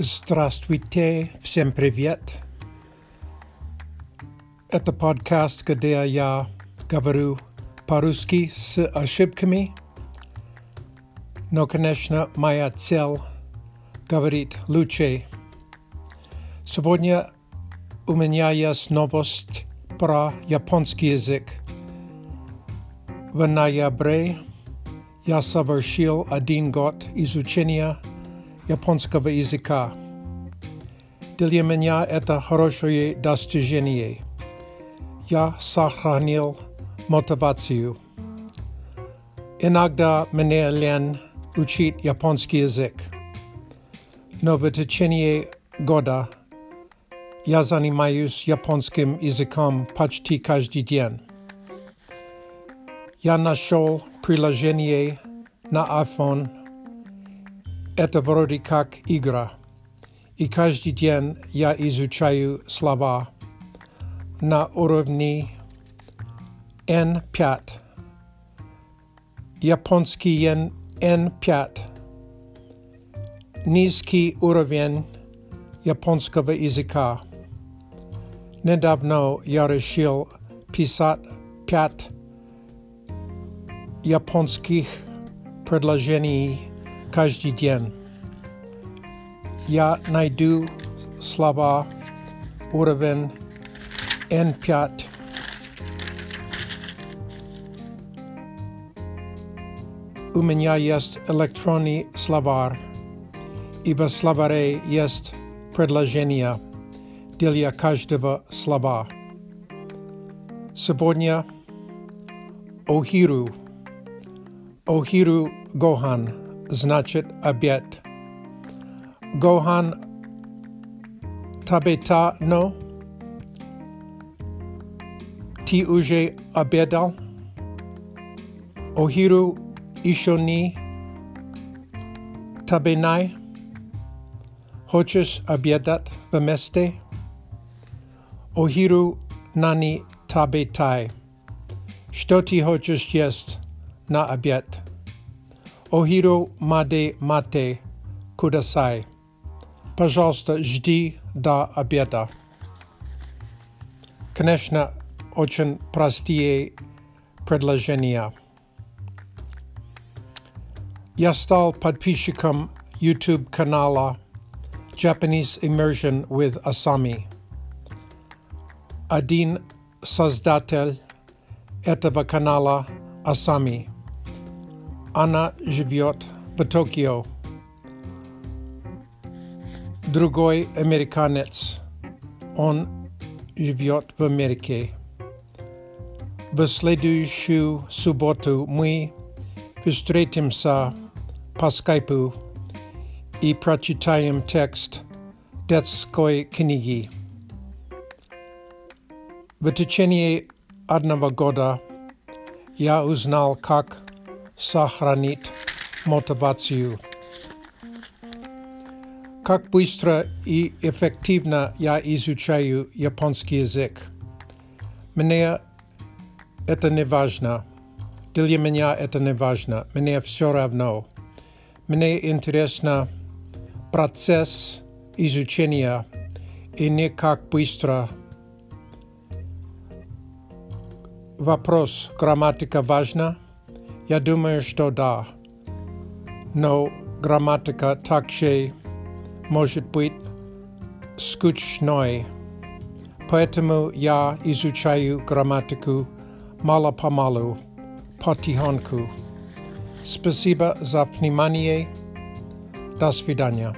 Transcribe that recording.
Здравствуйте, всем привет. Это подкаст, где я говорю по-русски с ошибками. Но, конечно, моя цель говорить лучше. Сегодня у меня есть новость про японский язык. В ноябре я совершил один год изучения японского языка. Для меня это хорошее достижение. Я сохранил мотивацию. Иногда мне лень учить японский язык. Но в течение года я занимаюсь японским языком почти каждый день. Я нашел приложение на iPhone. Это вроде как игра. И каждый день я изучаю слова на уровне N5. Японский N5. Низкий уровень японского языка. Недавно я решил писать пять японских предложений каждый день. Я найду слова уровень N5. У меня есть электронный словарь, и в словаре есть предложение для каждого слова. Сегодня Охиру Охиру Гохан значит обед. Гохан табета но? Ти уже обедал? Охиру еще не табенай? Хочешь обедать вместе? Охиру нани табетай. Что ты хочешь есть? на обед. Охиро маде мате кудасай. Пожалуйста, жди до обеда. Конечно, очень простые предложения. Я стал подписчиком YouTube канала Japanese Immersion with Asami. Один создатель этого канала Asami – Она живет в Токио. Другой американец. Он живет в Америке. В следующую субботу мы встретимся по скайпу и прочитаем текст детской книги. В течение одного года я узнал, как сохранить мотивацию. Как быстро и эффективно я изучаю японский язык. Мне это не важно. Для меня это не важно. Мне все равно. Мне интересно процесс изучения и не как быстро. Вопрос, грамматика важна? Я думаю, что да. Но грамматика также может быть скучной. Поэтому я изучаю грамматику мало-помалу, потихоньку. Спасибо за внимание. До свидания.